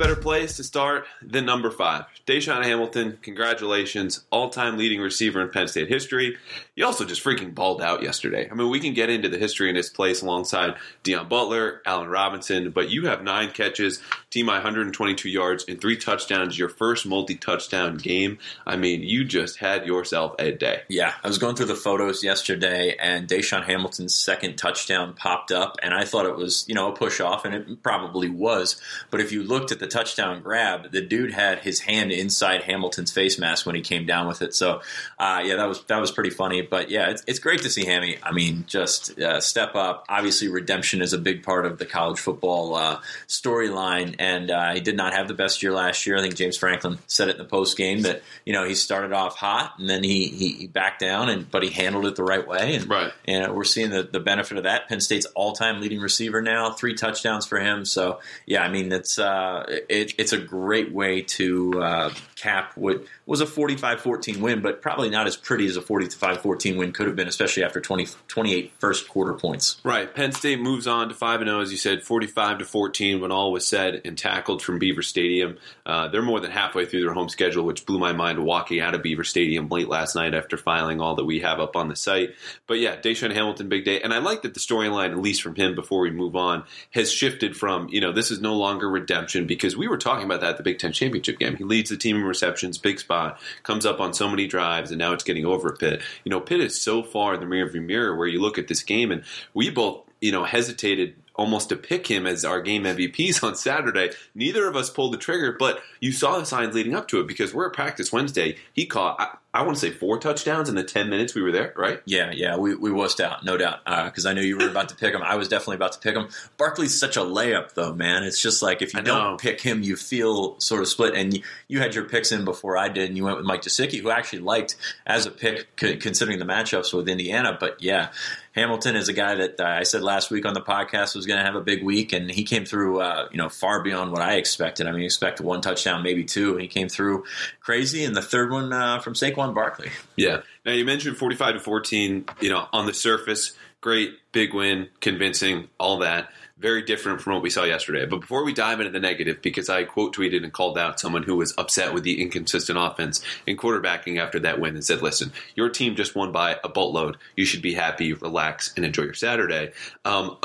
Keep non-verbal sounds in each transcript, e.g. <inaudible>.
better place to start than number five. DaeSean Hamilton, congratulations, all-time leading receiver in Penn State history. He also just freaking balled out yesterday. I mean, we can get into the history in his place alongside Deon Butler, Allen Robinson, but you have nine catches, team high 122 yards, and three touchdowns. Your first multi-touchdown game. I mean, you just had yourself a day. Yeah, I was going through the photos yesterday, and DaeSean Hamilton's second touchdown popped up, and I thought it was, you know, a push off, and it probably was. But if you looked at the touchdown grab, the dude had his hand inside Hamilton's face mask when he came down with it. So, uh, yeah, that was that was pretty funny. But yeah, it's, it's great to see Hammy. I mean, just uh, step up. Obviously, redemption is a big part of the college football uh, storyline, and uh, he did not have the best year last year. I think James Franklin said it in the post game that you know he started off hot and then he, he, he backed down, and but he handled it the right way, and right. and we're seeing the, the benefit of that. Penn State's all time leading receiver now, three touchdowns for him. So yeah, I mean it's uh, it, it's a great way to uh, cap what was a 45-14 win, but probably not as pretty as a 45-14 win could have been, especially after 20, 28 first quarter points. Right. Penn State moves on to 5 0, as you said, 45 to 14 when all was said and tackled from Beaver Stadium. Uh, they're more than halfway through their home schedule, which blew my mind walking out of Beaver Stadium late last night after filing all that we have up on the site. But yeah, DaeSean Hamilton, big day. And I like that the storyline, at least from him before we move on, has shifted from, you know, this is no longer redemption because we were talking about that at the Big Ten Championship game. He leads the team in receptions, big spot, comes up on so many drives, and now it's getting over Pitt. You know, Pitt is so far in the rearview mirror where you look at this game, and we both, you know, hesitated almost to pick him as our game MVPs on Saturday. Neither of us pulled the trigger, but you saw the signs leading up to it because we're at practice Wednesday. He caught, I, I want to say, four touchdowns in the 10 minutes we were there, right? Yeah, yeah, we, we wussed out, no doubt, because uh, I knew you were about to pick him. I was definitely about to pick him. Barkley's such a layup, though, man. It's just like if you don't pick him, you feel sort of split. And you, you, had your picks in before I did, and you went with Mike Gesicki, who I actually liked as a pick, c- considering the matchups with Indiana. But yeah, Hamilton is a guy that uh, I said last week on the podcast was going to have a big week, and he came through, uh, you know, far beyond what I expected. I mean, expect one touchdown, maybe two, he came through crazy. And the third one uh, from Saquon Barkley. Yeah. Now you mentioned forty-five to fourteen. You know, on the surface, great, big win, convincing, all that very different from what we saw yesterday. But before we dive into the negative, because I quote tweeted and called out someone who was upset with the inconsistent offense and quarterbacking after that win and said, listen, your team just won by a boatload. You should be happy, relax, and enjoy your Saturday. Um,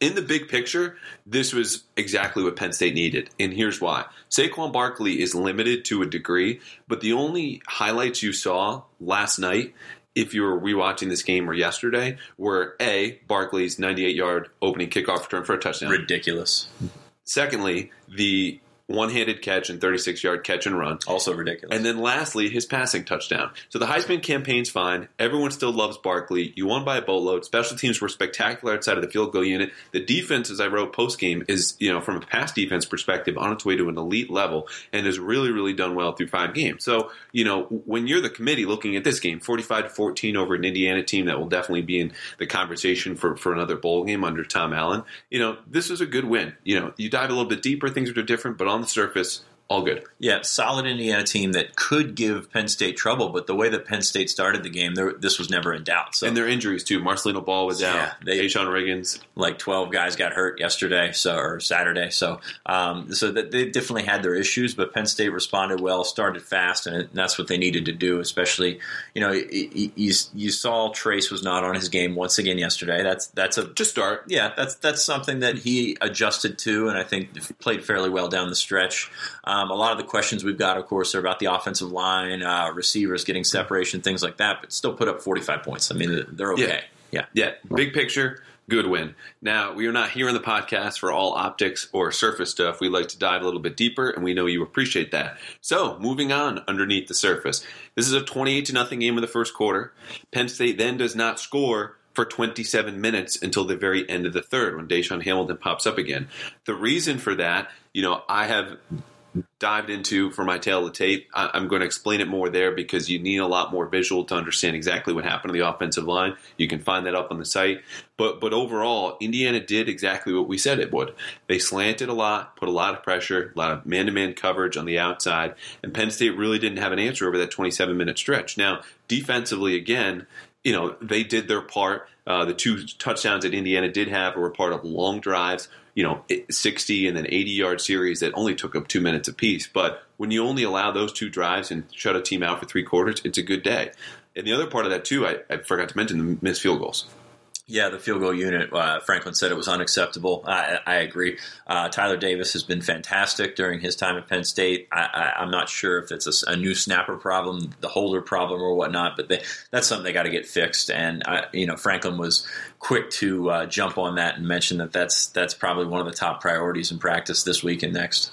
in the big picture, this was exactly what Penn State needed. And here's why. Saquon Barkley is limited to a degree, but the only highlights you saw last night if you were rewatching this game or yesterday, were A, Barkley's 98 yard opening kickoff return for a touchdown. Ridiculous. Secondly, the one handed catch and 36 yard catch and run. Also ridiculous. And then lastly, his passing touchdown. So the Heisman campaign's fine. Everyone still loves Barkley. You won by a boatload. Special teams were spectacular outside of the field goal unit. The defense, as I wrote post game, is, you know, from a pass defense perspective, on its way to an elite level and has really, really done well through five games. So, you know, when you're the committee looking at this game, 45 to 14 over an Indiana team that will definitely be in the conversation for, for another bowl game under Tom Allen, you know, this was a good win. You know, you dive a little bit deeper, things are different, but on the surface, all good. Yeah, solid Indiana team that could give Penn State trouble, but the way that Penn State started the game, there, this was never in doubt. So and their injuries too. Marcelino Ball was Yeah, out. they- Tayshawn Riggins. like 12 guys got hurt yesterday so or saturday so um, so that they definitely had their issues but penn state responded well started fast and, it, and that's what they needed to do especially you know you, you, you saw trace was not on his game once again yesterday that's that's a Just start. yeah, that's that's something that he adjusted to, and I think played fairly well down the stretch. Um, a lot of the questions we've got, of course, are about the offensive line, uh, receivers getting separation, things like that. But still, put up forty-five points. I mean, they're okay. Yeah, Yeah, big picture, good win. Now, we are not here on the podcast for all optics or surface stuff. We like to dive a little bit deeper, and we know you appreciate that. So, moving on underneath the surface. This is a 28 to nothing game in the first quarter. Penn State then does not score for 27 minutes until the very end of the third when DaeSean Hamilton pops up again. The reason for that, you know, I have dived into for my tale of the tape. I, I'm going to explain it more there because you need a lot more visual to understand exactly what happened to the offensive line. You can find that up on the site. But but overall, Indiana did exactly what we said it would. They slanted a lot, put a lot of pressure, a lot of man-to-man coverage on the outside, and Penn State really didn't have an answer over that 27-minute stretch. Now, defensively, again, you know, they did their part. Uh, the two touchdowns that Indiana did have were part of long drives. You know, eh, 60 and then 80 yard series that only took up two minutes apiece. But when you only allow those two drives and shut a team out for three quarters, it's a good day. And the other part of that, too, I, I forgot to mention the missed field goals. Yeah, the field goal unit. Uh, Franklin said it was unacceptable. I, I agree. Uh, Tyler Davis has been fantastic during his time at Penn State. I, am not sure if it's a, a, new snapper problem, the holder problem, or whatnot, but they, that's something they got to get fixed. And uh, you know, Franklin was quick to uh, jump on that and mention that that's that's probably one of the top priorities in practice this week and next.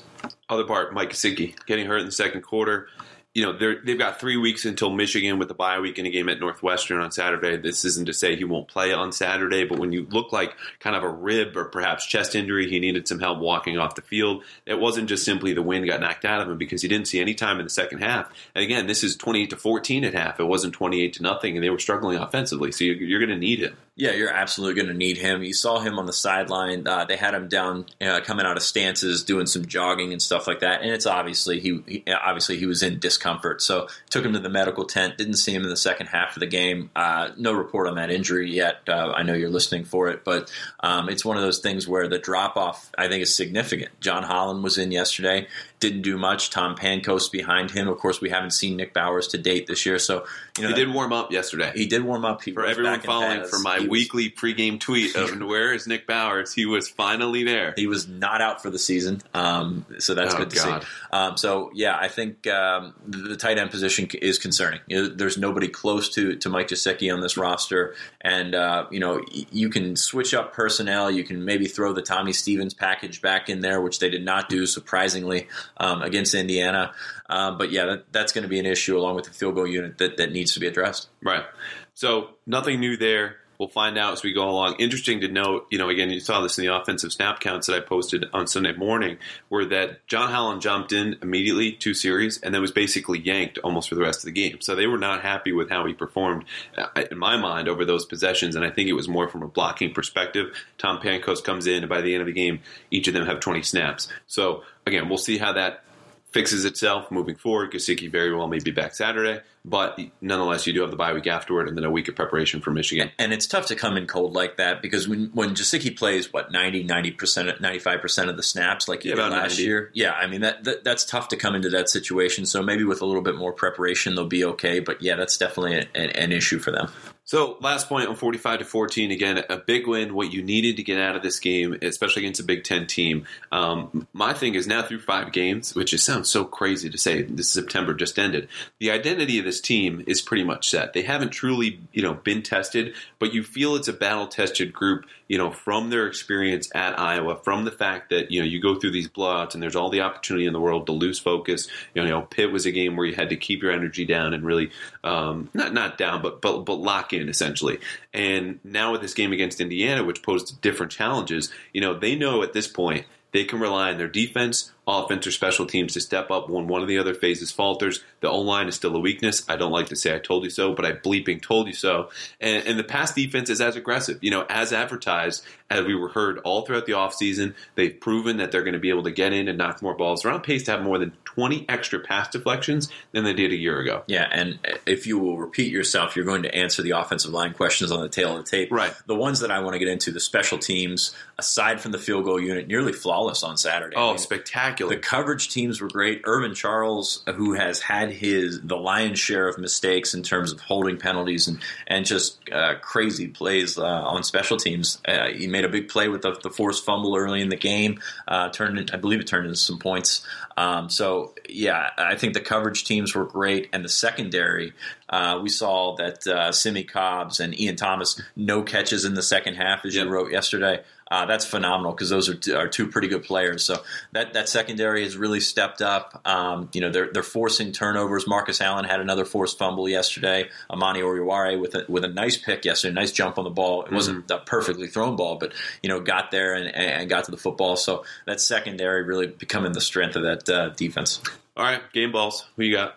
Other part, Mike Gesicki getting hurt in the second quarter you know they've got three weeks until Michigan with the bye week and a game at Northwestern on Saturday. This isn't to say he won't play on Saturday, but when you look like kind of a rib or perhaps chest injury, he needed some help walking off the field. It wasn't just simply the wind got knocked out of him because he didn't see any time in the second half. And again, this is twenty eight to fourteen at half. It wasn't twenty eight to nothing, and they were struggling offensively. So you're, you're going to need him. Yeah, you're absolutely going to need him. You saw him on the sideline. Uh, they had him down, uh, coming out of stances, doing some jogging and stuff like that. And it's obviously he, he, obviously he was in discomfort. So took him to the medical tent. Didn't see him in the second half of the game. Uh, no report on that injury yet. Uh, I know you're listening for it, but um, it's one of those things where the drop off I think is significant. John Holland was in yesterday didn't do much. Tom Pancoast behind him. Of course, we haven't seen Nick Bowers to date this year, so you know he did warm up yesterday. He did warm up. He for everyone following for my weekly pregame tweet of <laughs> where is Nick Bowers? He was finally there. He was not out for the season, um, so that's oh, good to God. see. Um, so yeah, I think um, the tight end position is concerning. You know, there's nobody close to to Mike Gesicki on this roster, and uh, you know you can switch up personnel. You can maybe throw the Tommy Stevens package back in there, which they did not do surprisingly um, against Indiana. Um, but yeah, that, that's going to be an issue along with the field goal unit that, that needs to be addressed. Right. So nothing new there. We'll find out as we go along. Interesting to note, you know, again, you saw this in the offensive snap counts that I posted on Sunday morning, where that John Holland jumped in immediately two series and then was basically yanked almost for the rest of the game. So they were not happy with how he performed, uh, in my mind, over those possessions. And I think it was more from a blocking perspective. Tom Pancoast comes in, and by the end of the game, each of them have 20 snaps. So again, we'll see how that fixes itself moving forward. Gesicki very well may be back Saturday, but nonetheless, you do have the bye week afterward and then a week of preparation for Michigan. And it's tough to come in cold like that because when when Gesicki plays what 90, 90 percent, ninety five percent of the snaps like yeah, last 90. year, yeah, I mean that, that, that's tough to come into that situation. So maybe with a little bit more preparation, they'll be okay. But yeah, that's definitely an issue for them. So last point on 45 to 14, again, a big win, what you needed to get out of this game, especially against a Big Ten team. Um, my thing is now through five games, which sounds so crazy to say this September just ended. The identity of this team is pretty much set. They haven't truly, you know, been tested, but you feel it's a battle tested group, you know, from their experience at Iowa, from the fact that, you know, you go through these blowouts and there's all the opportunity in the world to lose focus. You know, you know Pitt was a game where you had to keep your energy down and really, um, not, not down, but, but, but lock in in essentially. And now with this game against Indiana, which posed different challenges, you know, they know at this point they can rely on their defense offense or special teams to step up when one of the other phases falters. The O line is still a weakness. I don't like to say I told you so, but I bleeping told you so. And, and the pass defense is as aggressive, you know, as advertised, as we were heard all throughout the offseason. They've proven that they're going to be able to get in and knock more balls. They're on pace to have more than 20 extra pass deflections than they did a year ago. Yeah, and if you will repeat yourself, you're going to answer the offensive line questions on the tale of the tape. Right. The ones that I want to get into, the special teams, aside from the field goal unit, nearly flawless on Saturday. Oh, I mean, spectacular the coverage teams were great. Irvin Charles, who has had his the lion's share of mistakes in terms of holding penalties and and just uh, crazy plays uh, on special teams. Uh, he made a big play with the, the forced fumble early in the game. Uh, turned, I believe, it turned into some points. Um, so yeah, I think the coverage teams were great, and the secondary. Uh, we saw that uh, Simmie Cobbs and Ian Thomas no catches in the second half, as yep. you wrote yesterday. Uh, that's phenomenal because those are, t- are two pretty good players. So that, that secondary has really stepped up. Um, you know, they're, they're forcing turnovers. Marcus Allen had another forced fumble yesterday. Amani Oruwariye with a, with a nice pick yesterday, nice jump on the ball. It mm-hmm. wasn't a perfectly thrown ball, but you know, got there and, and got to the football. So that secondary really becoming the strength of that uh, defense. All right, game balls. Who you got?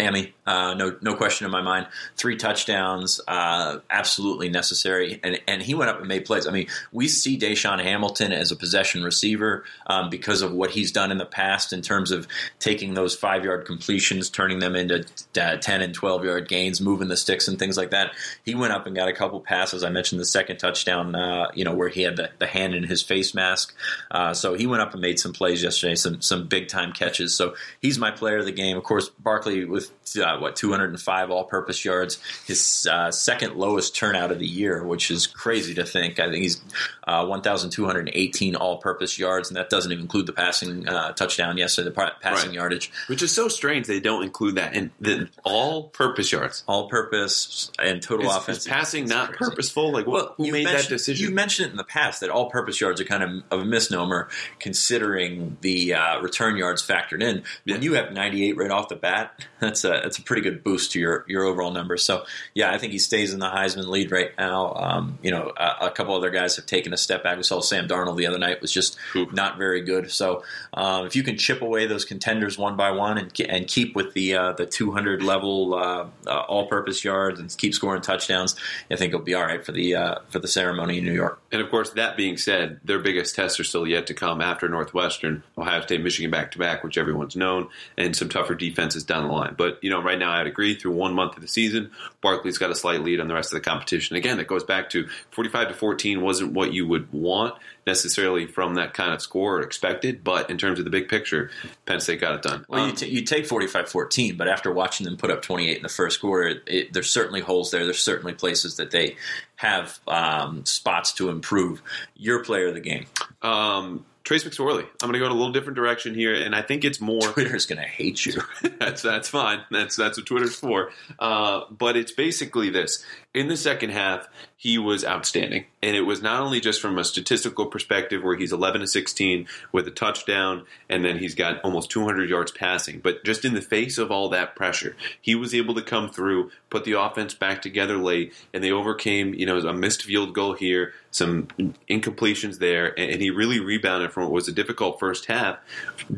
Hammy, uh, no no question in my mind. Three touchdowns, uh, absolutely necessary, and and he went up and made plays. I mean, we see DaeSean Hamilton as a possession receiver um, because of what he's done in the past in terms of taking those five yard completions, turning them into uh, ten and twelve yard gains, moving the sticks and things like that. He went up and got a couple passes. I mentioned the second touchdown, uh, you know, where he had the, the hand in his face mask. Uh, so he went up and made some plays yesterday, some some big time catches. So he's my player of the game. Of course, Barkley with uh, what 205 all-purpose yards, his uh, second lowest turnout of the year, which is crazy to think. I think he's uh, 1,218 all-purpose yards, and that doesn't even include the passing uh, touchdown yesterday, the passing Right. yardage. Which is so strange they don't include that in the all-purpose yards. All-purpose and total Is, offense. is passing It's not crazy. purposeful? Like, what, who you made that mentioned- decision? You mentioned it in the past that all-purpose yards are kind of, of a misnomer, considering the uh, return yards factored in. When you have 98 right off the bat, <laughs> that's a that's a pretty good boost to your your overall number. So yeah, I think he stays in the Heisman lead right now. Um, you know, a, a couple other guys have taken a step back. We saw Sam Darnold the other night was just Oof. not very good. So um, if you can chip away those contenders one by one and and keep with the uh, the 200 level uh, uh, all-purpose yards and keep scoring touchdowns, I think it'll be all right for the uh, for the ceremony in New York. And of course, that being said, their biggest tests are still yet to come after Northwestern, Ohio State, Michigan back to back, which everyone's known, and some tougher defenses down the line. But, you know, right now I'd agree through one month of the season, Barkley's got a slight lead on the rest of the competition. Again, that goes back to 45 to 14 wasn't what you would want necessarily from that kind of score or expected, but in terms of the big picture, Penn State got it done. Well, you, Um, t- you take 45-14, but after watching them put up 28 in the first quarter, it, it, there's certainly holes there. There's certainly places that they have um, spots to improve. Your player of the game. um, Trace McSorley. I'm going to go in a little different direction here, and I think it's more. Twitter's going to hate you. <laughs> that's that's fine. That's that's what Twitter's for. Uh, but it's basically this: in the second half, he was outstanding, and it was not only just from a statistical perspective, where he's 11 to 16 with a touchdown, and then he's got almost 200 yards passing, but just in the face of all that pressure, he was able to come through, put the offense back together late, and they overcame, you know, a missed field goal here, some incompletions there, and, he really rebounded from what was a difficult first half,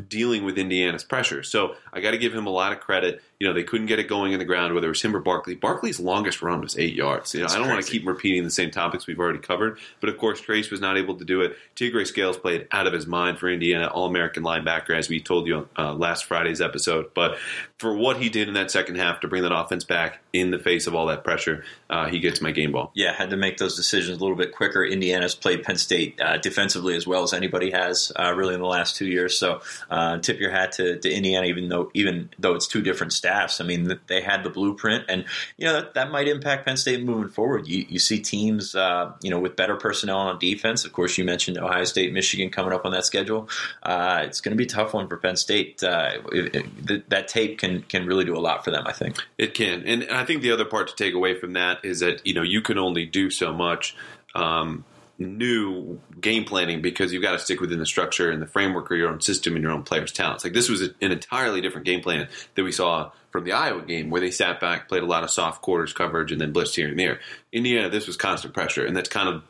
dealing with Indiana's pressure. So I got to give him a lot of credit. You know, they couldn't get it going in the ground, whether it was him or Barkley. Barkley's longest run was eight yards. You know, I don't want to keep repeating the same topics we've already covered, but of course, Trace was not able to do it. Tegray Scales played out of his mind for Indiana, All American linebacker, as we told you on uh, last Friday's episode. But for what he did in that second half to bring that offense back in the face of all that pressure, uh, he gets my game ball. Yeah, had to make those decisions a little bit quicker. Indiana's played Penn State uh, defensively as well as anybody has, uh, really in the last two years. So uh, tip your hat to, to Indiana, even though even though it's two different staffs. I mean, they had the blueprint, and you know that, that might impact Penn State moving forward. You you see teams, uh, you know, with better personnel on defense. Of course, you mentioned Ohio State, Michigan coming up on that schedule. Uh, it's going to be a tough one for Penn State. Uh, it- it- that tape can can really do a lot for them. I think. It can, and I think the other part to take away from that is that you know you can only do so much um, new game planning because you've got to stick within the structure and the framework of your own system and your own players' talents. Like this was an entirely different game plan that we saw from the Iowa game, where they sat back, played a lot of soft quarters coverage, and then blitzed here and there. Indiana, this was constant pressure, and that's kind of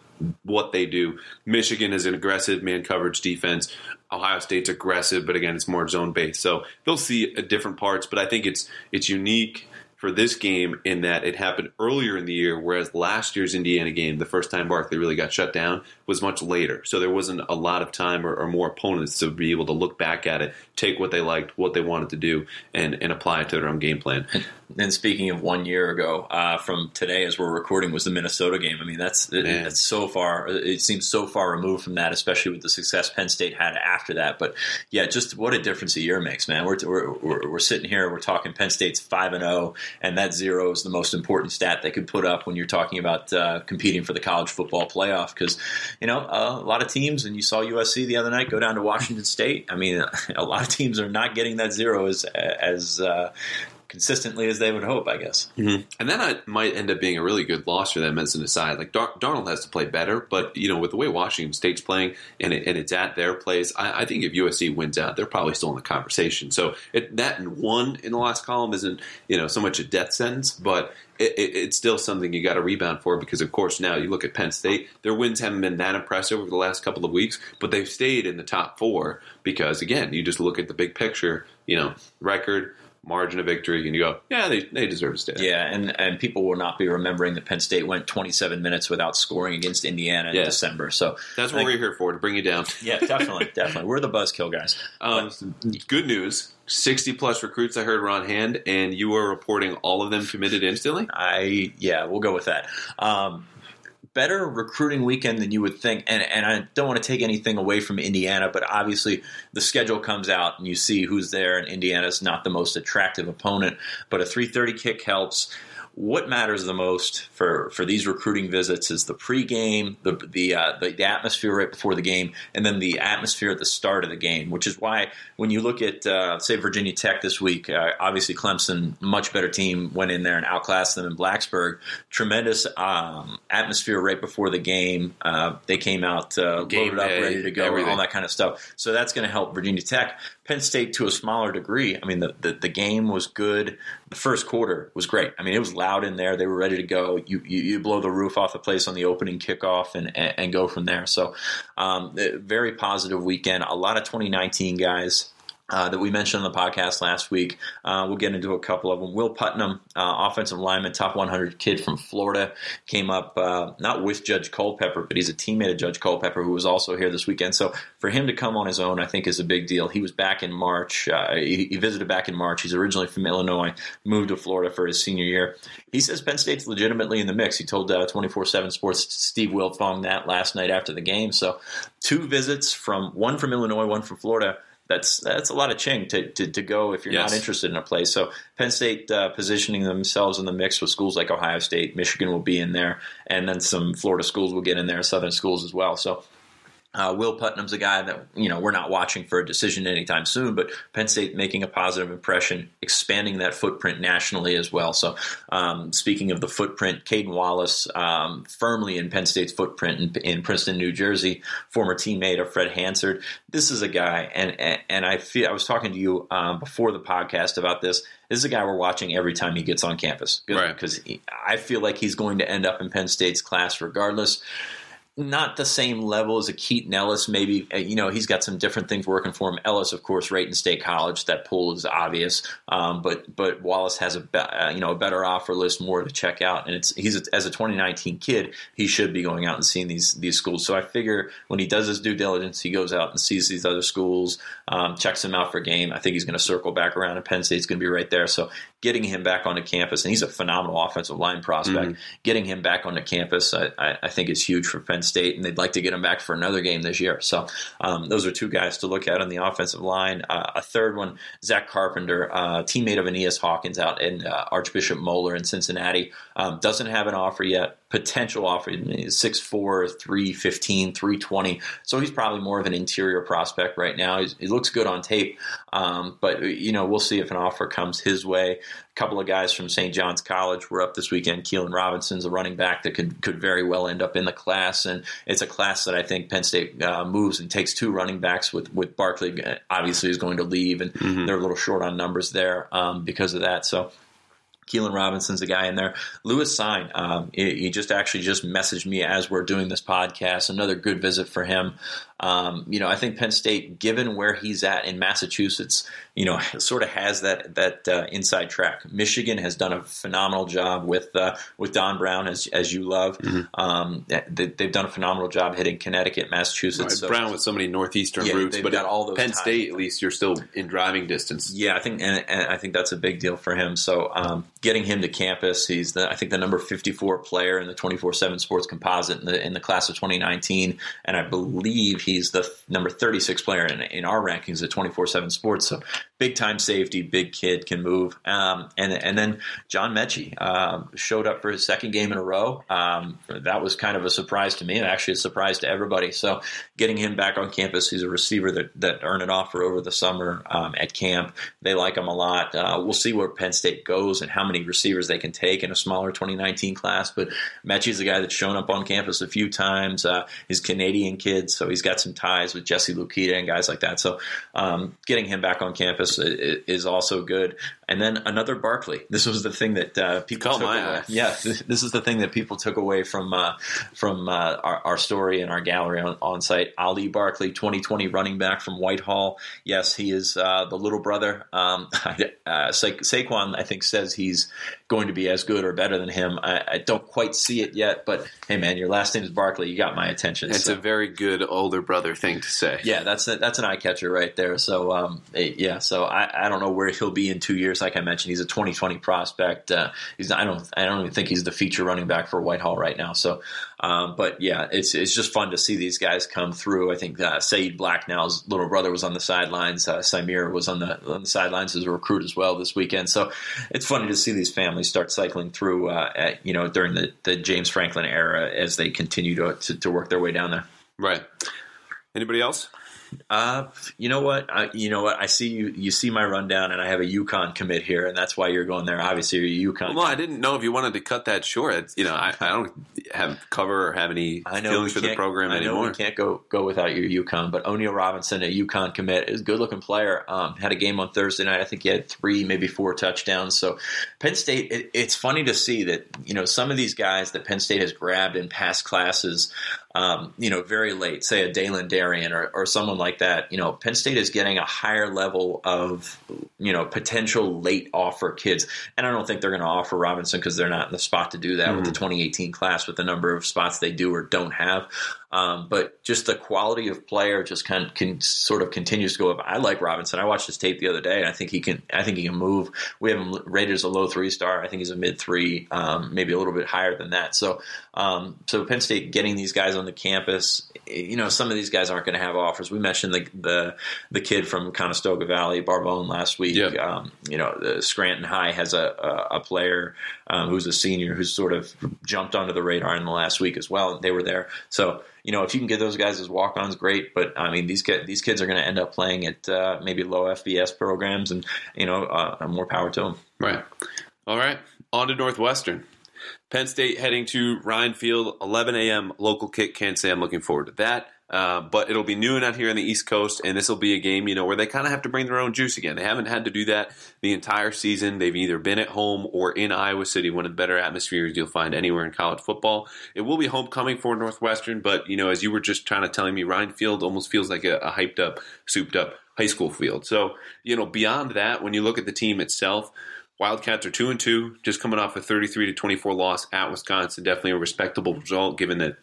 what they do. Michigan is an aggressive man coverage defense. Ohio State's aggressive, but again, it's more zone based. So they'll see uh, different parts, but I think it's it's unique for this game in that it happened earlier in the year, whereas last year's Indiana game, the first time Barkley really got shut down, was much later. So there wasn't a lot of time or, or more opponents to be able to look back at it, take what they liked, what they wanted to do, and, and apply it to their own game plan. And speaking of one year ago, uh, from today as we're recording was the Minnesota game. I mean, that's it, that's so far. It seems so far removed from that, especially with the success Penn State had after that. But yeah, just what a difference a year makes, man. We're we're, we're, we're sitting here, we're talking Penn State's five and zero, and that zero is the most important stat they could put up when you're talking about uh, competing for the college football playoff. Because you know uh, a lot of teams, and you saw USC the other night go down to Washington <laughs> State. I mean, <laughs> a lot of teams are not getting that zero as as uh, consistently as they would hope, I guess. And then that might end up being a really good loss for them as an aside. Like Dar- Darnold has to play better, but you know, with the way Washington State's playing and, it, and it's at their place, I, I think if USC wins out, they're probably still in the conversation. So it, that and one in the last column isn't you know so much a death sentence, but it, it, it's still something you got to rebound for because, of course, now you look at Penn State, their wins haven't been that impressive over the last couple of weeks, but they've stayed in the top four because, again, you just look at the big picture, you know, record margin of victory, and you go, yeah, they, they deserve to stay. Yeah, and, and people will not be remembering that Penn State went 27 minutes without scoring against Indiana in Yeah. December. So That's what think- we're here for to bring you down. <laughs> yeah, definitely, <laughs> definitely. We're the buzzkill guys. Um, good news: sixty plus recruits I heard were on hand, and you were reporting all of them committed instantly. I yeah, we'll go with that. Um, better recruiting weekend than you would think, and and I don't want to take anything away from Indiana, but obviously the schedule comes out and you see who's there, and Indiana's not the most attractive opponent, but a three thirty kick helps. What matters the most for, for these recruiting visits is the pregame, the the, uh, the the atmosphere right before the game, and then the atmosphere at the start of the game. Which is why when you look at uh, say Virginia Tech this week, uh, obviously Clemson, much better team, went in there and outclassed them in Blacksburg. Tremendous um, atmosphere right before the game. Uh, they came out uh, loaded up, ready to go, everything. all that kind of stuff. So that's going to help Virginia Tech. Penn State to a smaller degree. I mean, the, the, the game was good. The first quarter was great. I mean, it was loud in there. They were ready to go. You you, you blow the roof off the place on the opening kickoff and, and, and go from there. So, um, eh, very positive weekend. A lot of 2019 guys. Uh, that we mentioned on the podcast last week. Uh, we'll get into a couple of them. Will Putnam, uh, offensive lineman, top 100 kid from Florida, came up uh, not with Judge Culpepper, but he's a teammate of Judge Culpepper who was also here this weekend. So for him to come on his own, I think is a big deal. He was back in March. Uh, he, he visited back in March. He's originally from Illinois, moved to Florida for his senior year. He says Penn State's legitimately in the mix. He told 24 7 Sports Steve Wiltfong that last night after the game. So two visits from one from Illinois, one from Florida that's that's a lot of ching to, to, to go if you're Yes. not interested in a place. So Penn State uh, positioning themselves in the mix with schools like Ohio State, Michigan will be in there, and then some Florida schools will get in there, Southern schools as well. So. Uh, Will Putnam's a guy that you know we're not watching for a decision anytime soon, but Penn State making a positive impression, expanding that footprint nationally as well. So, um, speaking of the footprint, Caedan Wallace um, firmly in Penn State's footprint in, in Princeton, New Jersey, former teammate of Fred Hansard. This is a guy, and and, and I feel I was talking to you um, before the podcast about this. This is a guy we're watching every time he gets on campus, Right. Because I feel like he's going to end up in Penn State's class regardless not the same level as a Keaton Ellis. Maybe uh, you know he's got some different things working for him. Ellis, of course, right in State College. That pool is obvious, um, but but Wallace has a be- uh, you know a better offer list, more to check out, and it's he's a, as a 2019 kid, he should be going out and seeing these these schools. So I figure when he does his due diligence, he goes out and sees these other schools, um, checks them out for game. I think he's going to circle back around, and Penn State's going to be right there. So getting him back onto campus, and he's a phenomenal offensive line prospect. Getting him back onto campus, I, I, I think is huge for Penn State, and they'd like to get him back for another game this year. So um, those are two guys to look at on the offensive line. Uh, a third one, Zach Carpenter, uh, teammate of Aeneas Hawkins out in uh, Archbishop Moeller in Cincinnati, um, doesn't have an offer yet. Potential offer, he's 6'4", 315, 320. So he's probably more of an interior prospect right now. He's, he looks good on tape, um, but you know we'll see if an offer comes his way. A couple of guys from St. John's College were up this weekend. Keilan Robinson's a running back that could could very well end up in the class, and it's a class that I think Penn State uh, moves and takes two running backs with with Barkley. Obviously, is going to leave, and they're a little short on numbers there um, because of that. So. Keilan Robinson's a guy in there. Lewis Cine, um, he, he just actually just messaged me as we're doing this podcast. Another good visit for him. Um, you know, I think Penn State, given where he's at in Massachusetts, you know, <laughs> sort of has that that uh, inside track. Michigan has done a phenomenal job with uh, with Don Brown, as as you love. Um, they, they've done a phenomenal job hitting Connecticut, Massachusetts. So- Brown with so many northeastern Yeah, roots, but got all those Penn. State, at least, you're still in driving distance. Yeah, I think and, and I think that's a big deal for him. So um, getting him to campus, he's the I think the number fifty four player in the twenty four seven Sports Composite in the in the class of twenty nineteen, and I believe he's the th- number thirty six player in, in our rankings at twenty four seven Sports. So big time safety, big kid can move. Um, and and then John Metchie um, showed up for his second game in a row. Um, that was kind of a surprise to me, and actually a surprise to everybody. So getting him back on campus, he's a receiver that that earned an offer over the summer um, at camp. They like him a lot. Uh, we'll see where Penn State goes and how many receivers they can take in a smaller 2019 class. But Metchie's a guy that's shown up on campus a few times. Uh, he's Canadian kid, so he's got some ties with Jesse Luketa and guys like that. So um, getting him back on campus is also good. And then another Barkley. This was the thing that uh, people Caught took my away. eye. Yeah, this is the thing that people took away from uh, from uh, our, our story and our gallery on, on site. Ali Barkley, 2020 running back from Whitehall. Yes, he is uh, the little brother. Um, <laughs> uh, Sa- Saquon, I think, says he's going to be as good or better than him. I, I don't quite see it yet, but hey, man, your last name is Barkley. You got my attention. It's so. a very good older brother thing to say. Yeah, that's a, that's an eye catcher right there. So um, eh, yeah, so I, I don't know where he'll be in two years. Like I mentioned, he's a 2020 prospect. Uh, he's I don't I don't even think he's the feature running back for Whitehall right now. So, um, but yeah, it's it's just fun to see these guys come through. I think uh, Saeed Blacknall's little brother was on the sidelines. Uh, Samir was on the on the sidelines as a recruit as well this weekend. So it's funny to see these families start cycling through. Uh, at, you know, during the, the James Franklin era as they continue to, to to work their way down there. Right. Anybody else? Uh, you know what? I, you know what? I see you. You see my rundown, and I have a UConn commit here, and that's why you're going there. Obviously, you're a UConn. Well, I didn't know if you wanted to cut that short. It's, you know, I, I don't have cover or have any I know feelings for the can't- program I know anymore. we can't go go without your UConn, but O'Neill Robinson, a UConn commit, is a good looking player. Um, had a game on Thursday night. I think he had three, maybe four touchdowns. So Penn State, it, it's funny to see that you know some of these guys that Penn State has grabbed in past classes. Um, you know, very late, say a Dae'Lun Darien or, or someone like that. You know, Penn State is getting a higher level of you know potential late offer kids, and I don't think they're going to offer Robinson because they're not in the spot to do that with the 2018 class with the number of spots they do or don't have. Um, but just the quality of player just kind of can sort of continues to go up. I like Robinson. I watched his tape the other day, and I think he can. I think he can move. We have him rated as a low three star. I think he's a mid three, um, maybe a little bit higher than that. So, um, so Penn State getting these guys on the campus. You know, some of these guys aren't going to have offers. We mentioned the the the kid from Conestoga Valley, Barbone, last week. Yeah. Um, you know, Scranton High has a a, a player um, who's a senior who's sort of jumped onto the radar in the last week as well. They were there, so you know, if you can get those guys as walk-ons, great. But I mean, these ki- these kids are going to end up playing at uh, maybe low FBS programs, and you know, uh, more power to them. Right. All right. On to Northwestern. Penn State heading to Ryan Field, 11 a.m. local kick. Can't say I'm looking forward to that. Uh, but it'll be noon out here on the East Coast, and this will be a game, you know, where they kind of have to bring their own juice again. They haven't had to do that the entire season. They've either been at home or in Iowa City, one of the better atmospheres you'll find anywhere in college football. It will be homecoming for Northwestern, but you know, as you were just trying to telling me, Ryan Field almost feels like a, a hyped up, souped up high school field. So, you know, beyond that, when you look at the team itself, Wildcats are two and two, just coming off a 33 to 24 loss at Wisconsin. Definitely a respectable result, given that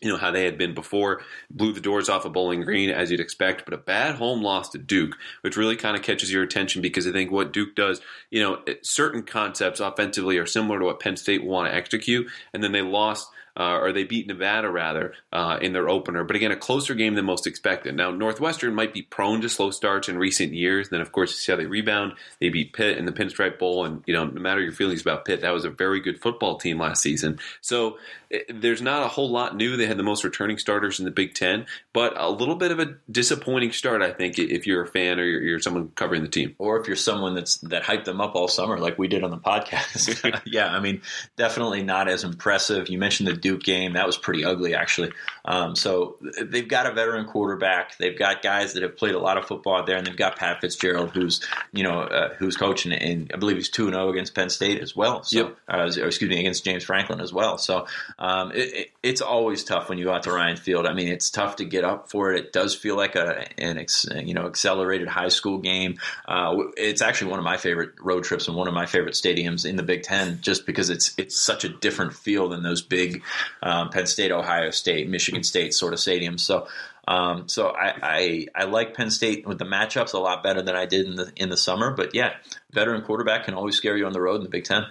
you know how they had been before. Blew the doors off of Bowling Green as you'd expect, but a bad home loss to Duke, which really kind of catches your attention because I think what Duke does, you know, certain concepts offensively are similar to what Penn State want to execute, and then they lost. Uh, or they beat Nevada rather uh, in their opener, but again a closer game than most expected. Now Northwestern might be prone to slow starts in recent years. Then of course you see how they rebound. They beat Pitt in the Pinstripe Bowl, and you know no matter your feelings about Pitt, that was a very good football team last season. So eh, there's not a whole lot new. They had the most returning starters in the Big Ten, but a little bit of a disappointing start, I think, if you're a fan or you're, you're someone covering the team. Or if you're someone that's that hyped them up all summer, like we did on the podcast. <laughs> <laughs> yeah, I mean, definitely not as impressive. You mentioned the Duke game; that was pretty ugly, actually. Um, so they've got a veteran quarterback. They've got guys that have played a lot of football out there, and they've got Pat Fitzgerald, who's you know uh, who's coaching, and I believe he's two and zero against Penn State as well. So, Yep. uh, or excuse me, against James Franklin as well. So um, it, it, it's always tough when you go out to Ryan Field. I mean, it's tough to get up for it. It does feel like a an ex, you know accelerated high school game. Uh, it's actually one of my favorite road trips and one of my favorite stadiums in the Big Ten, just because it's it's such a different feel than those big um, Penn State, Ohio State, Michigan State sort of stadiums. So. Um, so I, I I like Penn State with the matchups a lot better than I did in the in the summer, but yeah, veteran quarterback can always scare you on the road in the Big Ten.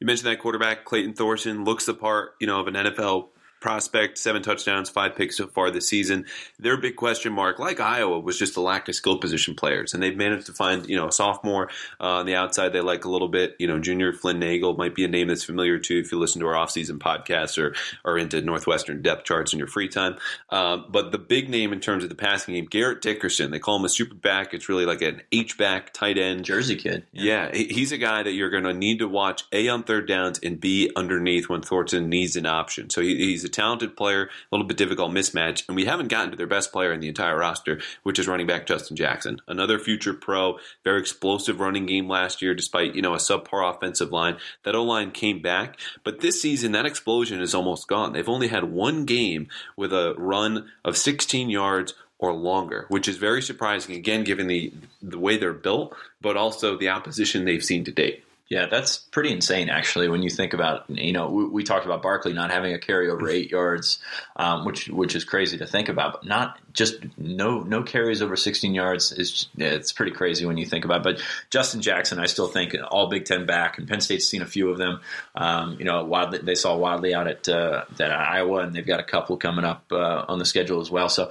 You mentioned that quarterback Clayton Thorson looks the part, you know, of an NFL prospect. Seven touchdowns, five picks so far this season. Their big question mark, like Iowa, was just the lack of skill position players, and they've managed to find, you know, a sophomore uh, on the outside they like a little bit. You know, junior Flynn Nagel might be a name that's familiar to you if you listen to our offseason podcasts or or into Northwestern depth charts in your free time. Um, but the big name in terms of the passing game, Garrett Dickerson, they call him a super back. It's really like an H back tight end. Jersey kid. Yeah, he- he's a guy that you're going to need to watch A on third downs and B underneath when Thorson needs an option. So he, he's a talented player, a little bit difficult mismatch, and we haven't gotten to their best player in the entire roster, which is running back Justin Jackson. Another future pro, very explosive running game last year, despite, you know, a subpar offensive line. That O line came back, but this season, that explosion is almost gone. They've only had one game with a run of 16 yards or longer, which is very surprising, again, given the, the way they're built, but also the opposition they've seen to date. Yeah, that's pretty insane, actually. When you think about, you know, we, we talked about Barkley not having a carry over eight <laughs> yards, um, which which is crazy to think about. But not just no no carries over 16 yards is it's pretty crazy when you think about. It. But Justin Jackson, I still think all Big Ten back, and Penn State's seen a few of them. Um, you know, Wadley, they saw Wadley out at uh, at Iowa, and they've got a couple coming up uh, on the schedule as well. So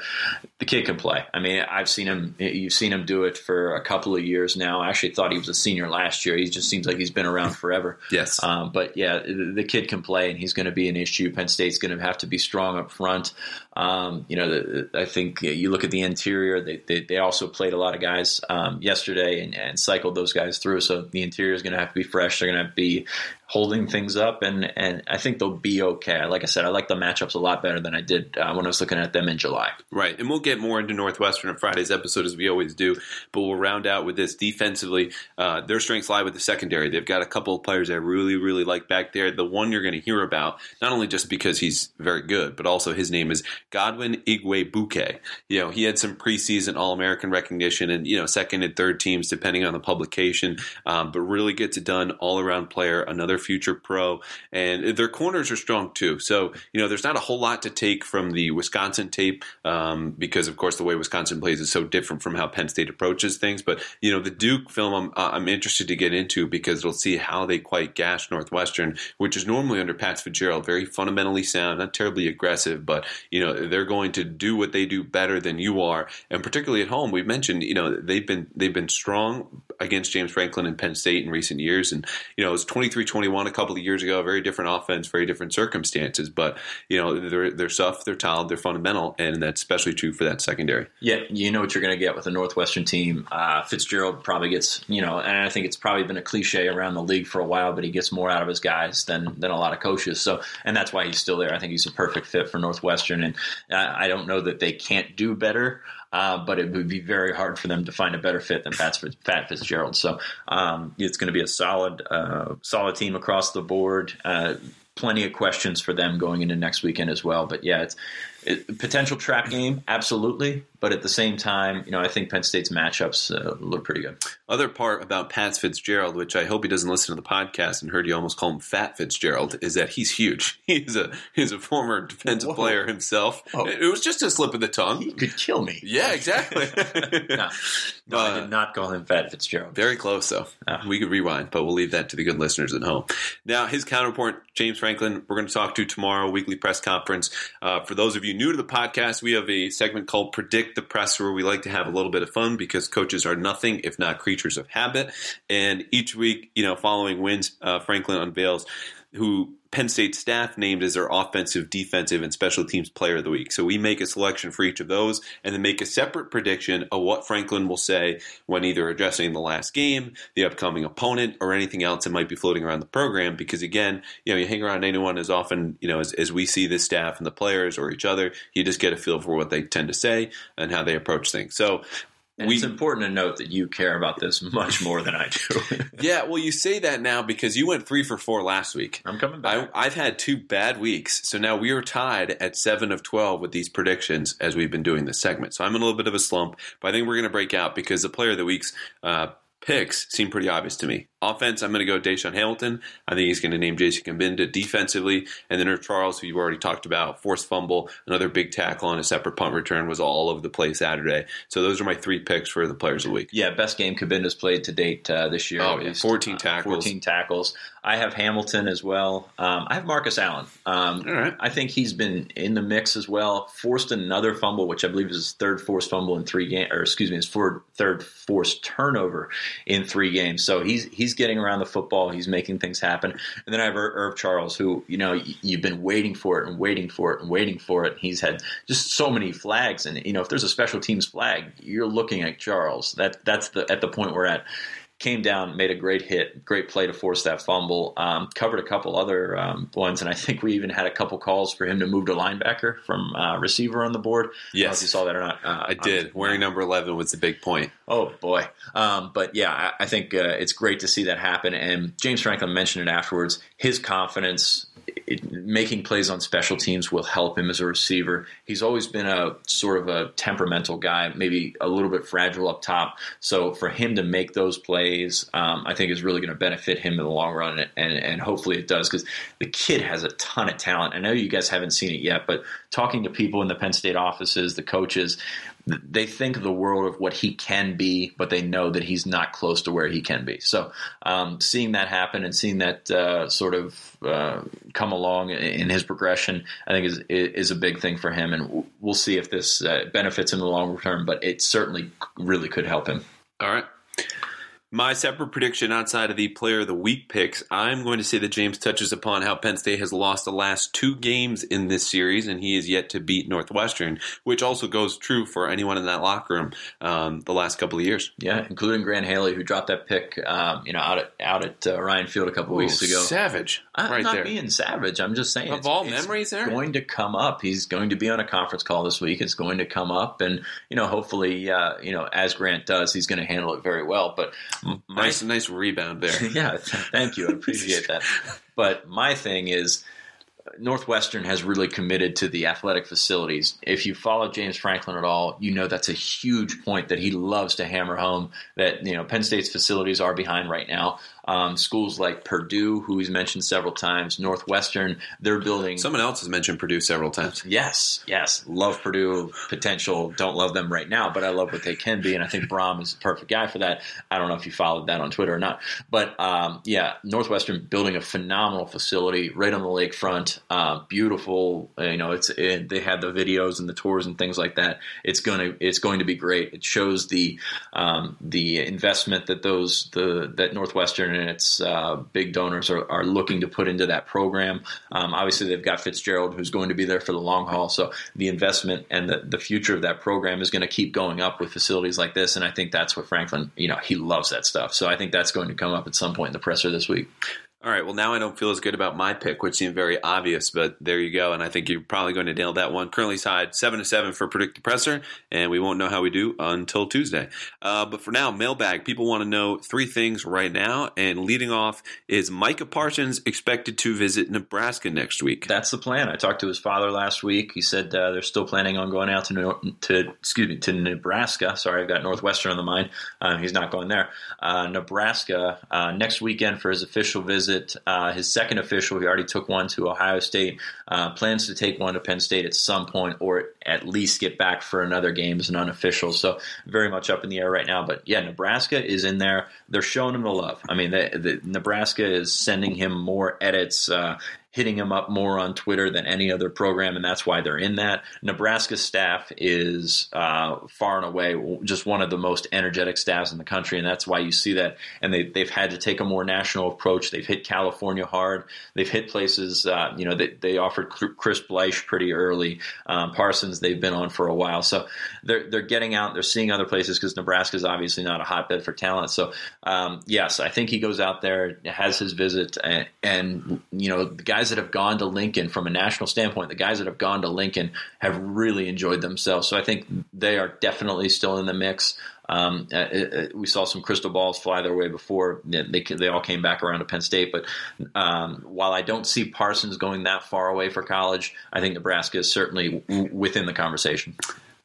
the kid can play. I mean, I've seen him. You've seen him do it for a couple of years now. I actually thought he was a senior last year. He just seems like he's been around forever. <laughs> yes. Um, but yeah, the, the, kid can play, and he's going to be an issue. Penn State's going to have to be strong up front. Um, you know, the, I think you look at the interior. They, they, they also played a lot of guys um, yesterday and, and, cycled those guys through. So the interior is going to have to be fresh. They're going to be holding things up, and and I think they'll be okay. Like I said, I like the matchups a lot better than I did uh, when I was looking at them in July. Right, and we'll get more into Northwestern on Friday's episode as we always do, but we'll round out with this defensively. Uh, their strengths lie with the secondary. They've got a couple of players I really really like back there. The one you're going to hear about, not only just because he's very good, but also his name is Godwin Igwebuike. You know, he had some preseason All American recognition, and you know, second and third teams depending on the publication, um, but really gets it done all around player. Another future pro, and their corners are strong too. So you know, there's not a whole lot to take from the Wisconsin tape um, because, of course, the way Wisconsin plays is so different from how Penn State approaches things. But you know, the Duke film, I'm, uh, I'm interested to get into because it'll see how they quite gash Northwestern, which is normally under Pat Fitzgerald, very fundamentally sound, not terribly aggressive, but you know, they're going to do what they do better than you are, and particularly at home. We've mentioned, you know, they've been they've been strong against James Franklin and Penn State in recent years, and you know, it was 23-21 a couple of years ago. Very different offense, very different circumstances. But you know, they're they're tough, they're talented, they're fundamental, and that's especially true for that secondary. Yeah, you know what you're going to get with a Northwestern team. Uh, Fitzgerald probably gets, you know, and I think it's probably been a cliche around the league for a while, but he gets more out of his guys than than a lot of coaches. So, and that's why he's still there. I think he's a perfect fit for Northwestern, and I don't know that they can't do better. Uh, but it would be very hard for them to find a better fit than Pat, Fitzgerald. So um, it's going to be a solid, uh, solid team across the board. Uh, plenty of questions for them going into next weekend as well. But yeah, it's it, potential trap game, absolutely. But at the same time, you know, I think Penn State's matchups uh, look pretty good. Other part about Pat Fitzgerald, which I hope he doesn't listen to the podcast and heard you almost call him Fat Fitzgerald, is that he's huge. <laughs> He's a he's a former defensive Whoa. player himself. Oh. It was just a slip of the tongue. He could kill me. Yeah, exactly. <laughs> no, <laughs> no uh, I did not call him Fat Fitzgerald. Very close, though. Oh. We could rewind, but we'll leave that to the good listeners at home. Now, his counterpart, James Franklin, we're going to talk to tomorrow, weekly press conference. Uh, for those of you new to the podcast, we have a segment called Predict the Press where we like to have a little bit of fun because coaches are nothing if not creatures of habit. And each week, you know, following wins, uh, Franklin unveils who Penn State staff named as their offensive, defensive, and special teams player of the week. So we make a selection for each of those and then make a separate prediction of what Franklin will say when either addressing the last game, the upcoming opponent, or anything else that might be floating around the program. Because again, you know, you hang around anyone as often, you know, as, as we see the staff and the players or each other, you just get a feel for what they tend to say and how they approach things. So and we, it's important to note that you care about this much more than I do. <laughs> <laughs> yeah, well, you say that now because you went three for four last week. I'm coming back. I, have had two bad weeks, so now we are tied at seven of twelve with these predictions as we've been doing this segment. So I'm in a little bit of a slump, but I think we're going to break out because the player of the week's uh, picks seem pretty obvious to me. Offense, I'm going to go DaeSean Hamilton. I think he's going to name Jason Cabinda defensively. And then Charles, who you already talked about, forced fumble, another big tackle on a separate punt return was all over the place Saturday. So those are my three picks for the players of the week. Yeah, best game Cabinda's played to date uh, this year. Oh, yeah, 14 tackles. 14 tackles. I have Hamilton as well. Um, I have Marcus Allen. Um, all right. I think he's been in the mix as well. Forced another fumble, which I believe is his third forced fumble in three games, or excuse me, his third forced turnover in three games. So he's he's getting around the football football. He's making things happen. And then I have Irv Charles, who you know you've been waiting for it and waiting for it and waiting for it. And He's had just so many flags, and you know if there's a special teams flag, you're looking at Charles. That that's the at the point we're at. Came down, made a great hit, great play to force that fumble. Um, covered a couple other um, ones, and I think we even had a couple calls for him to move to linebacker from uh, receiver on the board. Yes, if you saw that or not. Uh, I did. Wearing number eleven was the big point. Oh boy, um, but yeah, I, I think uh, it's great to see that happen. And James Franklin mentioned it afterwards. His confidence it, making plays on special teams will help him as a receiver. He's always been a sort of a temperamental guy, maybe a little bit fragile up top. So for him to make those plays, um, I think is really going to benefit him in the long run, and, and hopefully it does because the kid has a ton of talent. I know you guys haven't seen it yet, but talking to people in the Penn State offices, the coaches, they think the world of what he can be, but they know that he's not close to where he can be. So, um, seeing that happen and seeing that uh, sort of uh, come along in his progression, I think is is a big thing for him, and we'll see if this uh, benefits him in the long term. But it certainly really could help him. All right. My separate prediction outside of the player of the week picks, I'm going to say that James touches upon how Penn State has lost the last two games in this series, and he is yet to beat Northwestern, which also goes true for anyone in that locker room um, the last couple of years. Yeah, including Grant Haley, who dropped that pick, um, you know, out at out at uh, Ryan Field a couple Ooh, weeks ago. Savage, I'm right not there. being savage. I'm just saying, of all memories, there going to come up. He's going to be on a conference call this week. It's going to come up, and you know, hopefully, uh, you know, as Grant does, he's going to handle it very well. But <laughs> nice, nice rebound there. <laughs> yeah, thank you. I appreciate that. <laughs> But my thing is, Northwestern has really committed to the athletic facilities. If you follow James Franklin at all, you know that's a huge point that he loves to hammer home. That you know Penn State's facilities are behind right now. Um, schools like Purdue, who he's mentioned several times, Northwestern, they're building. Someone else has mentioned Purdue several times. Yes, yes. Love Purdue potential. Don't love them right now, but I love what they can be. And I think Brohm is the perfect guy for that. I don't know if you followed that on Twitter or not. But um, yeah, Northwestern building a phenomenal facility right on the lakefront. Uh, beautiful. You know, it's it, they had the videos and the tours and things like that. It's going to it's going to be great. It shows the um, the investment that those the that Northwestern and its uh, big donors are, are, looking to put into that program. Um, obviously, they've got Fitzgerald, who's going to be there for the long haul. So the investment and the, the future of that program is going to keep going up with facilities like this. And I think that's what Franklin, you know, he loves that stuff. So I think that's going to come up at some point in the presser this week. All right. Well, now I don't feel as good about my pick, which seemed very obvious, but there you go. And I think you're probably going to nail that one. Currently tied seven to seven for predict the presser, and we won't know how we do until Tuesday. Uh, but for now, mailbag. People want to know three things right now, and leading off is Micah Parsons expected to visit Nebraska next week. That's the plan. I talked to his father last week. He said uh, they're still planning on going out to to excuse me to Nebraska. Sorry, I've got Northwestern on the mind. Uh, he's not going there. Uh, Nebraska uh, next weekend for his official visit visit uh, his second official. He already took one to Ohio State. Uh, plans to take one to Penn State at some point, or at least get back for another game as an unofficial. So very much up in the air right now. But yeah, Nebraska is in there. They're showing him the love. I mean, Nebraska is sending him more edits. Uh, hitting him up more on Twitter than any other program, and that's why they're in that. Nebraska staff is uh, far and away just one of the most energetic staffs in the country, and that's why you see that. And they, they've had to take a more national approach. They've hit California hard. They've hit places, uh, you know, they, they offered Chris Bleich pretty early. Um, Parsons, they've been on for a while. So they're, they're getting out, they're seeing other places because Nebraska is obviously not a hotbed for talent. So, um, yes, I think he goes out there, has his visit, and, and you know, the guys guys that have gone to Lincoln from a national standpoint, the guys that have gone to Lincoln have really enjoyed themselves. So I think they are definitely still in the mix. Um, uh, uh, we saw some crystal balls fly their way before they, they all came back around to Penn State. But um, while I don't see Parsons going that far away for college, I think Nebraska is certainly w- within the conversation.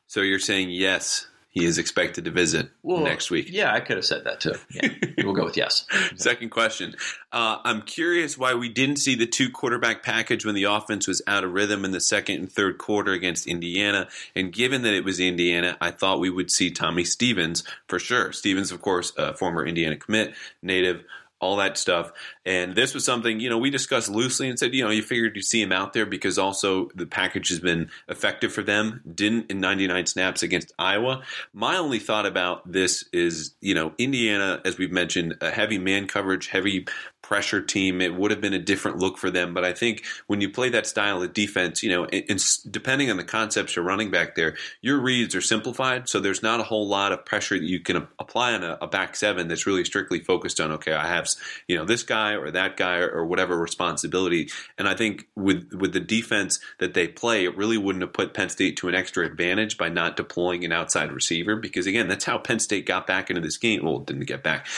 So you're saying yes he is expected to visit well, next week. Yeah, I could have said that too. Yeah, <laughs> we'll go with yes. <laughs> Second question. Uh, I'm curious why we didn't see the two quarterback package when the offense was out of rhythm in the second and third quarter against Indiana. And given that it was Indiana, I thought we would see Tommy Stevens for sure. Stevens, of course, a former Indiana commit, native all that stuff. And this was something, you know, we discussed loosely and said, you know, you figured you'd see him out there because also the package has been effective for them. Didn't in 99 snaps against Iowa. My only thought about this is, you know, Indiana, as we've mentioned, a heavy man coverage, heavy pressure team, it would have been a different look for them. But I think when you play that style of defense, you know, and, depending on the concepts you're running back there, your reads are simplified. So there's not a whole lot of pressure that you can apply on a, a back seven that's really strictly focused on, okay, I have, you know, this guy or that guy or, or whatever responsibility. And I think with, with the defense that they play, it really wouldn't have put Penn State to an extra advantage by not deploying an outside receiver because, again, that's how Penn State got back into this game. Well, didn't get back,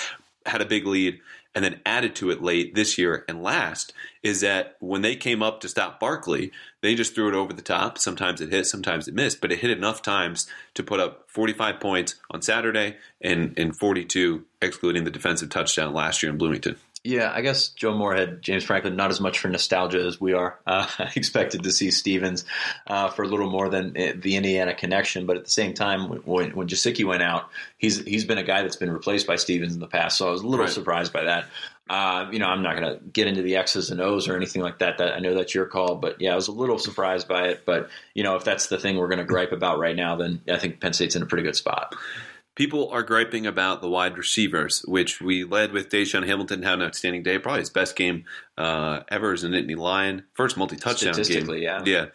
had a big lead and then added to it late this year and last is that when they came up to stop Barkley, they just threw it over the top. Sometimes it hit, sometimes it missed, but it hit enough times to put up 45 points on Saturday and, and 42, excluding the defensive touchdown last year in Bloomington. Yeah, I guess Joe Moorhead, James Franklin, not as much for nostalgia as we are. Uh, <laughs> I expected to see Stevens uh, for a little more than eh, the Indiana connection, but at the same time, when, when Gesicki went out, he's he's been a guy that's been replaced by Stevens in the past, so I was a little right. surprised by that. Uh, you know, I'm not going to get into the X's and O's or anything like that. That I know that's your call, but yeah, I was a little surprised by it. But you know, if that's the thing we're going to gripe about right now, then I think Penn State's in a pretty good spot people are griping about the wide receivers, which we led with DaeSean Hamilton had an outstanding day, probably his best game uh, ever as a Nittany Lion, first multi touchdown game. Yeah, yeah.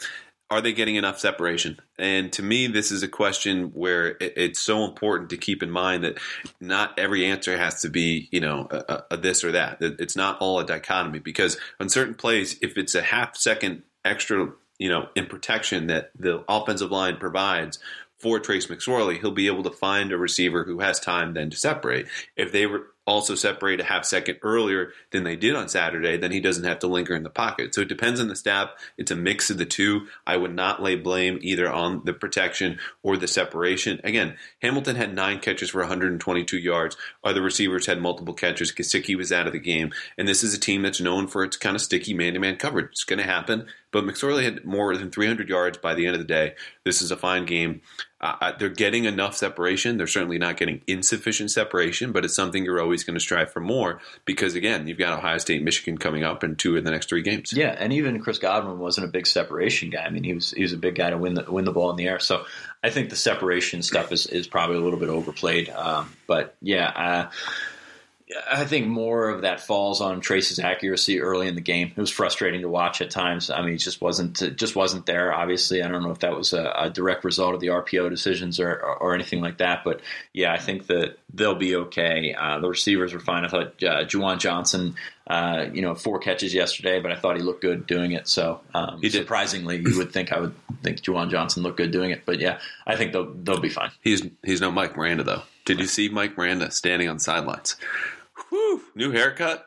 Are they getting enough separation? And to me, this is a question where it, it's so important to keep in mind that not every answer has to be, you know, a, a this or that. It's not all a dichotomy because on certain plays, if it's a half second extra, you know, in protection that the offensive line provides for Trace McSorley, he'll be able to find a receiver who has time then to separate. If they were also separate a half second earlier than they did on Saturday, then he doesn't have to linger in the pocket. So it depends on the staff. It's a mix of the two. I would not lay blame either on the protection or the separation. Again, Hamilton had nine catches for 122 yards. Other receivers had multiple catches. Gesicki was out of the game. And this is a team that's known for its kind of sticky man to man coverage. It's going to happen. But McSorley had more than 300 yards by the end of the day. This is a fine game. Uh, they're getting enough separation. They're certainly not getting insufficient separation, but it's something you're always going to strive for more because, again, you've got Ohio State, Michigan coming up in two of the next three games. Yeah, and even Chris Godwin wasn't a big separation guy. I mean, he was he was a big guy to win the win the ball in the air. So I think the separation stuff is, is probably a little bit overplayed. Um, but yeah. Uh, I think more of that falls on Trace's accuracy early in the game. It was frustrating to watch at times. I mean, it just wasn't just wasn't there. Obviously, I don't know if that was a, a direct result of the RPO decisions or, or, or, anything like that. But yeah, I think that they'll be okay. Uh, the receivers were fine. I thought uh, Juwan Johnson, uh, you know, four catches yesterday, but I thought he looked good doing it. So um, he surprisingly, you would think I would think Juwan Johnson looked good doing it. But yeah, I think they'll they'll be fine. He's he's no Mike Miranda though. Did you see Mike Miranda standing on sidelines? Whew, new haircut,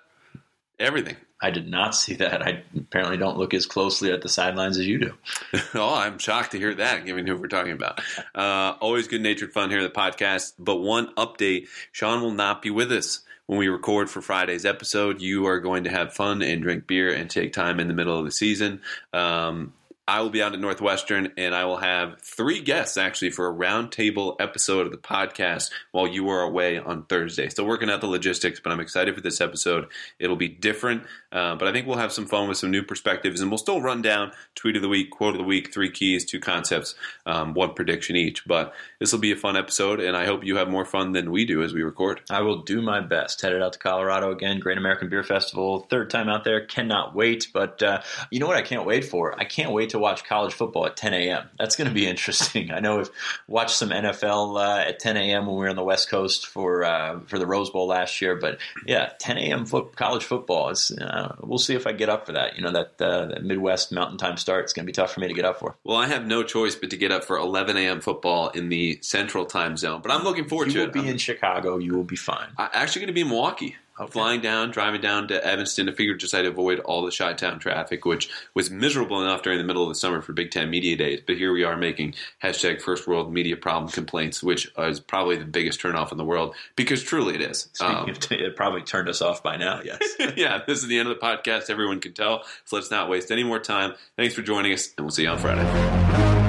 everything. I did not see that. I apparently don't look as closely at the sidelines as you do. <laughs> oh, I'm shocked to hear that, given who we're talking about. Uh, always good natured fun here at the podcast. But one update Sean will not be with us when we record for Friday's episode. You are going to have fun and drink beer and take time in the middle of the season. Um, I will be out at Northwestern and I will have three guests actually for a roundtable episode of the podcast while you are away on Thursday. Still working out the logistics, but I'm excited for this episode. It'll be different, uh, but I think we'll have some fun with some new perspectives and we'll still run down tweet of the week, quote of the week, three keys, two concepts, um, one prediction each. But this will be a fun episode and I hope you have more fun than we do as we record. I will do my best. Headed out to Colorado again, Great American Beer Festival, third time out there. Cannot wait, but uh, you know what I can't wait for? I can't wait to to watch college football at 10 a.m. That's going to be <laughs> interesting. I know we've watched some NFL uh, at 10 a.m. when we were on the West Coast for uh, for the Rose Bowl last year, but yeah, 10 a.m. college football is. Uh, we'll see if I get up for that. You know that, uh, that Midwest Mountain Time start is going to be tough for me to get up for. Well, I have no choice but to get up for 11 a.m. football in the Central Time Zone, but I'm looking forward you to it. You will be in Chicago. You will be fine. I'm actually going to be in Milwaukee. Okay. Flying down, driving down to Evanston to figure just to avoid all the Chi-Town traffic, which was miserable enough during the middle of the summer for Big Ten Media Days. But here we are making hashtag First World Media Problem complaints, which is probably the biggest turnoff in the world because truly it is. Um, it probably turned us off by now. Yes. <laughs> yeah, this is the end of the podcast. Everyone can tell. So let's not waste any more time. Thanks for joining us, and we'll see you on Friday.